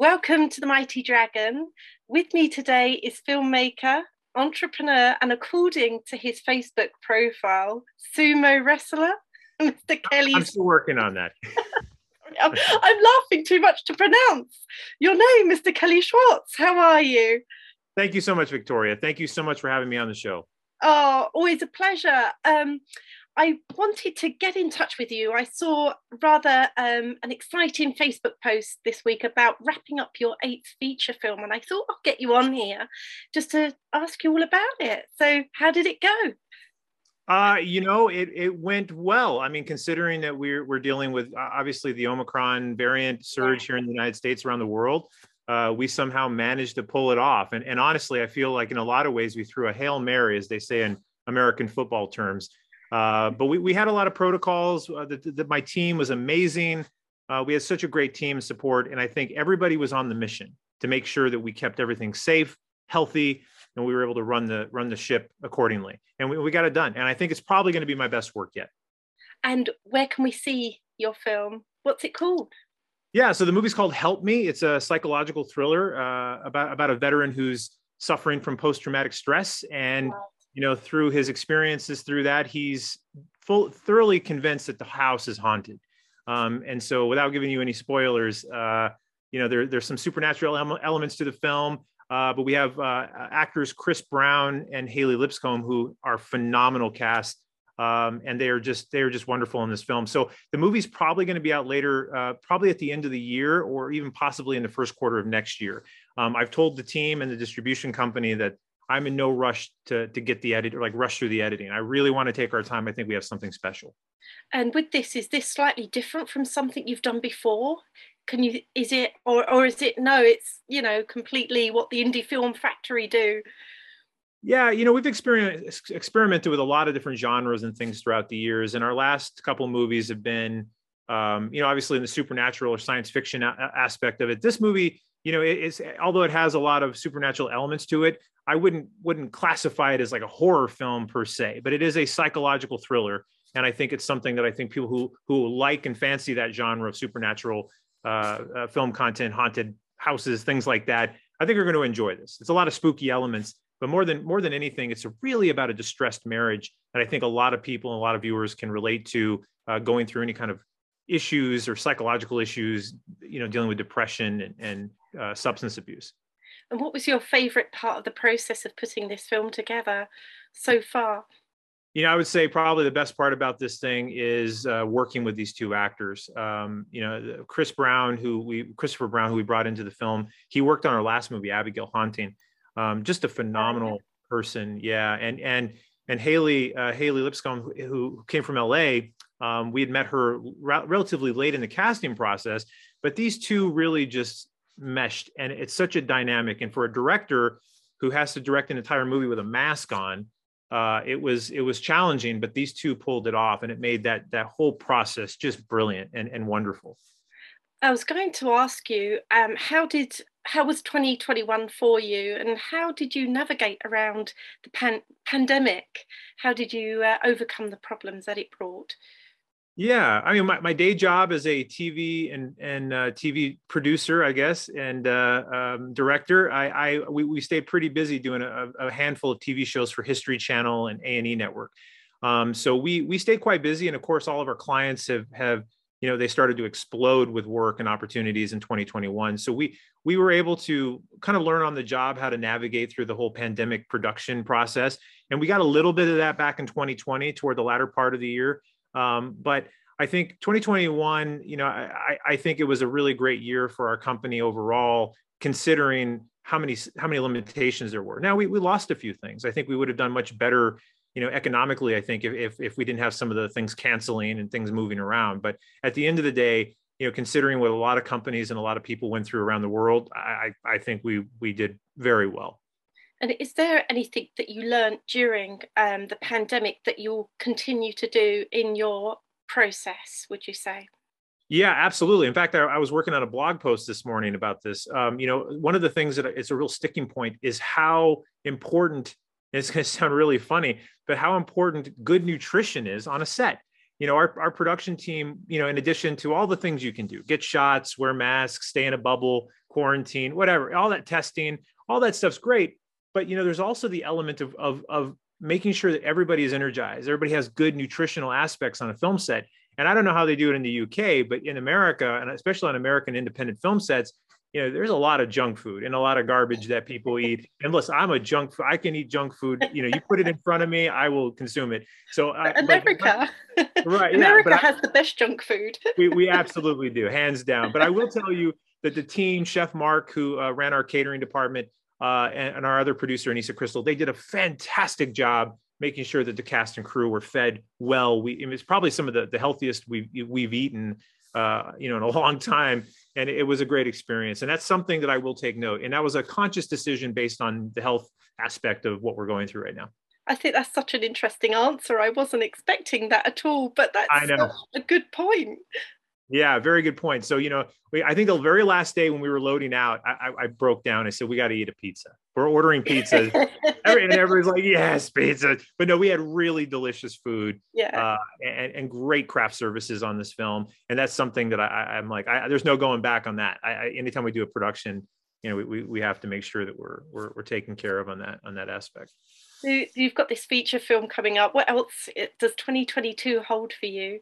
Welcome to the Mighty Dragon. With me today is filmmaker, entrepreneur, and according to his Facebook profile, sumo wrestler, Mr. Kelly. I'm still working on that. I'm, I'm laughing too much to pronounce your name, Mr. Kelly Schwarze. How are you? Thank you so much, Victoria. Thank you so much for having me on the show. Oh, always a pleasure. Um, I wanted to get in touch with you. I saw rather um, an exciting Facebook post this week about wrapping up your eighth feature film, and I thought I'll get you on here just to ask you all about it. So, how did it go? Uh, you know, it it went well. I mean, considering that we're we're dealing with uh, obviously the Omicron variant surge here in the United States around the world, uh, we somehow managed to pull it off. And and honestly, I feel like in a lot of ways we threw a hail mary, as they say in American football terms. Uh, but we, we had a lot of protocols. Uh, my team was amazing. Uh, we had such a great team support, and I think everybody was on the mission to make sure that we kept everything safe, healthy, and we were able to run the run the ship accordingly. And we, we got it done. And I think it's probably going to be my best work yet. And where can we see your film? What's it called? Yeah, so the movie's called Help Me. It's a psychological thriller uh, about about a veteran who's suffering from post traumatic stress and wow you know, through his experiences through that, he's full, thoroughly convinced that the house is haunted. Um, and so, without giving you any spoilers, uh, you know, there, there's some supernatural elements to the film. Uh, but we have uh, actors Chris Brown and Haley Lipscomb, who are phenomenal cast, um, and they are just they are just wonderful in this film. So the movie's probably going to be out later, uh, probably at the end of the year, or even possibly in the first quarter of next year. Um, I've told the team and the distribution company that I'm in no rush to to get the edit or like rush through the editing. I really want to take our time. I think we have something special. And with this, is this slightly different from something you've done before? Can you is it or or is it no? It's you know completely what the indie film factory do. Yeah, you know we've experienced experimented with a lot of different genres and things throughout the years, and our last couple movies have been, um, you know, obviously in the supernatural or science fiction a- aspect of it. This movie you know it's although it has a lot of supernatural elements to it i wouldn't wouldn't classify it as like a horror film per se but it is a psychological thriller and i think it's something that i think people who who like and fancy that genre of supernatural uh, uh, film content haunted houses things like that i think are going to enjoy this it's a lot of spooky elements but more than more than anything it's really about a distressed marriage and i think a lot of people and a lot of viewers can relate to uh, going through any kind of issues or psychological issues you know dealing with depression and, and uh, substance abuse. And what was your favorite part of the process of putting this film together so far? You know, I would say probably the best part about this thing is uh, working with these two actors. Um, you know, Chris Brown, who we Christopher Brown, who we brought into the film, he worked on our last movie, Abigail Haunting. Um, just a phenomenal person, yeah. And and and Haley uh, Haley Lipscomb, who came from LA, um, we had met her re- relatively late in the casting process, but these two really just meshed and it's such a dynamic and for a director who has to direct an entire movie with a mask on uh, it was it was challenging but these two pulled it off and it made that that whole process just brilliant and, and wonderful. I was going to ask you um, how did how was 2021 for you and how did you navigate around the pan- pandemic? How did you uh, overcome the problems that it brought yeah, I mean, my, my day job is a TV and and uh, TV producer, I guess, and uh, um, director. I, I we, we stayed pretty busy doing a, a, handful of TV shows for History Channel and A and E Network. Um, so we we stayed quite busy, and of course, all of our clients have have you know they started to explode with work and opportunities in 2021. So we we were able to kind of learn on the job how to navigate through the whole pandemic production process, and we got a little bit of that back in 2020 toward the latter part of the year. Um, but I think 2021, you know, I, I think it was a really great year for our company overall, considering how many how many limitations there were. Now we, we lost a few things. I think we would have done much better, you know, economically. I think if, if if we didn't have some of the things canceling and things moving around. But at the end of the day, you know, considering what a lot of companies and a lot of people went through around the world, I I think we we did very well. And is there anything that you learned during um, the pandemic that you'll continue to do in your process, would you say? Yeah, absolutely. In fact, I, I, was working on a blog post this morning about this. Um, you know, one of the things that it's a real sticking point is how important. It's going to sound really funny, but how important good nutrition is on a set. you know, our, our production team, you know, in addition to all the things you can do, get shots, wear masks, stay in a bubble, quarantine, whatever, all that testing, all that stuff's great. But, you know, there's also the element of, of, of making sure that everybody is energized. Everybody has good nutritional aspects on a film set. And I don't know how they do it in the UK, but in America, and especially on American independent film sets, you know, there's a lot of junk food and a lot of garbage that people eat. And listen, I'm a junk food. I can eat junk food. You know, you put it in front of me, I will consume it. So I, America, but, right? America yeah, has I, the best junk food. we we absolutely do, hands down. But I will tell you that the team, Chef Mark, who uh, ran our catering department, uh, and, and our other producer, Anissa Crystal, they did a fantastic job making sure that the cast and crew were fed well. We it's probably some of the, the healthiest we've we've eaten uh, you know in a long time. And it was a great experience. And that's something that i will take note. And that was a conscious decision based on the health aspect of what we're going through right now. I think that's such an interesting answer. I wasn't expecting that at all but that's a good point yeah, very good point. So, you know, we, I think the very last day when we were loading out, I, I, I broke down. I said, we got to eat a pizza. We're ordering pizza. and everyone's like, yes, pizza. But no, we had really delicious food yeah. Uh, and, and great craft services on this film. And that's something that I, am like, I, there's no going back on that. I, anytime we do a production, you know, we, we, we have to make sure that we're, we're, we're taken care of on that, on that aspect. So you've got this feature film coming up. What else does 2022 hold for you?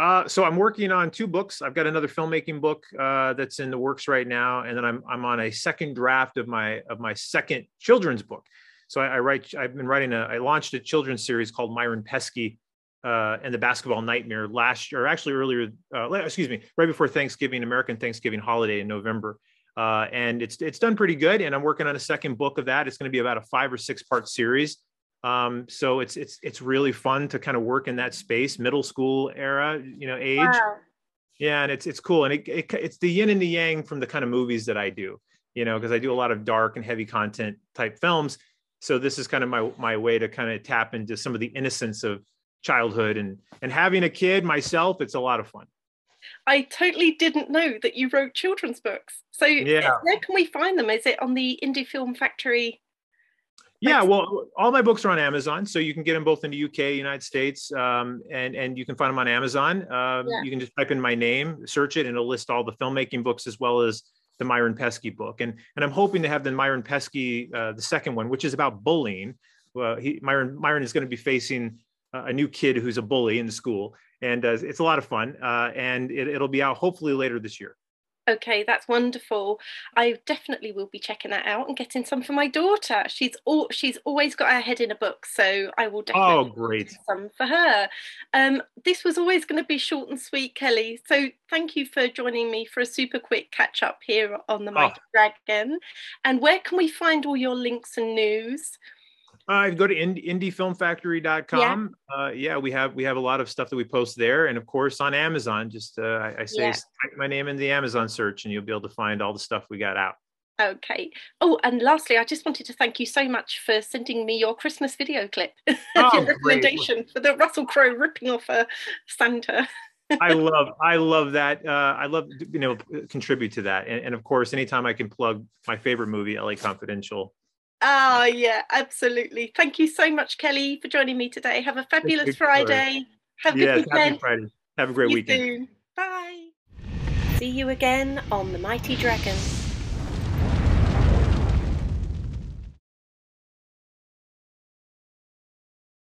Uh, so I'm working on two books. I've got another filmmaking book uh, that's in the works right now, and then I'm I'm on a second draft of my of my second children's book. So I, I write. I've been writing a. I launched a children's series called Myron Pesky uh, and the Basketball Nightmare last year, or actually earlier. Uh, excuse me, right before Thanksgiving, American Thanksgiving holiday in November. Uh, and it's it's done pretty good. And I'm working on a second book of that. It's going to be about a five or six part series. Um, so it's it's it's really fun to kind of work in that space, middle school era, you know, age. Wow. Yeah, and it's it's cool, and it, it, it's the yin and the yang from the kind of movies that I do, you know, because I do a lot of dark and heavy content type films. So this is kind of my my way to kind of tap into some of the innocence of childhood and and having a kid myself. It's a lot of fun. I totally didn't know that you wrote children's books. So yeah. where can we find them? Is it on the Indie Film Factory yeah, well, all my books are on Amazon, so you can get them both in the UK, United States, um, and and you can find them on Amazon. Um, yeah. You can just type in my name, search it, and it'll list all the filmmaking books as well as the Myron Pesky book. And and I'm hoping to have the Myron Pesky, uh, the second one, which is about bullying. Well, he, Myron Myron is going to be facing a new kid who's a bully in the school, and uh, it's a lot of fun. Uh, and it, it'll be out hopefully later this year. Okay, that's wonderful. I definitely will be checking that out and getting some for my daughter. She's all she's always got her head in a book, so I will definitely oh great some for her. Um, this was always going to be short and sweet, Kelly. So thank you for joining me for a super quick catch up here on the Mighty oh. Dragon. And where can we find all your links and news? Uh, go to ind- indiefilmfactory.com. Yeah. Uh, yeah, we have we have a lot of stuff that we post there, and of course on Amazon. Just uh, I, I, say yeah. type my name in the Amazon search, and you'll be able to find all the stuff we got out. Okay. Oh, and lastly, I just wanted to thank you so much for sending me your Christmas video clip. Oh, your recommendation great. for the Russell Crowe ripping off a Santa. I love I love that. Uh, I love you know contribute to that, and, and, of course, anytime I can plug my favorite movie, LA Confidential, Oh, yeah, absolutely. Thank you so much, Kelly, for joining me today. Have a fabulous Friday. Have a yes, good weekend. Happy Friday. Have a great See weekend. Soon. Bye. See you again on The Mighty Dragon.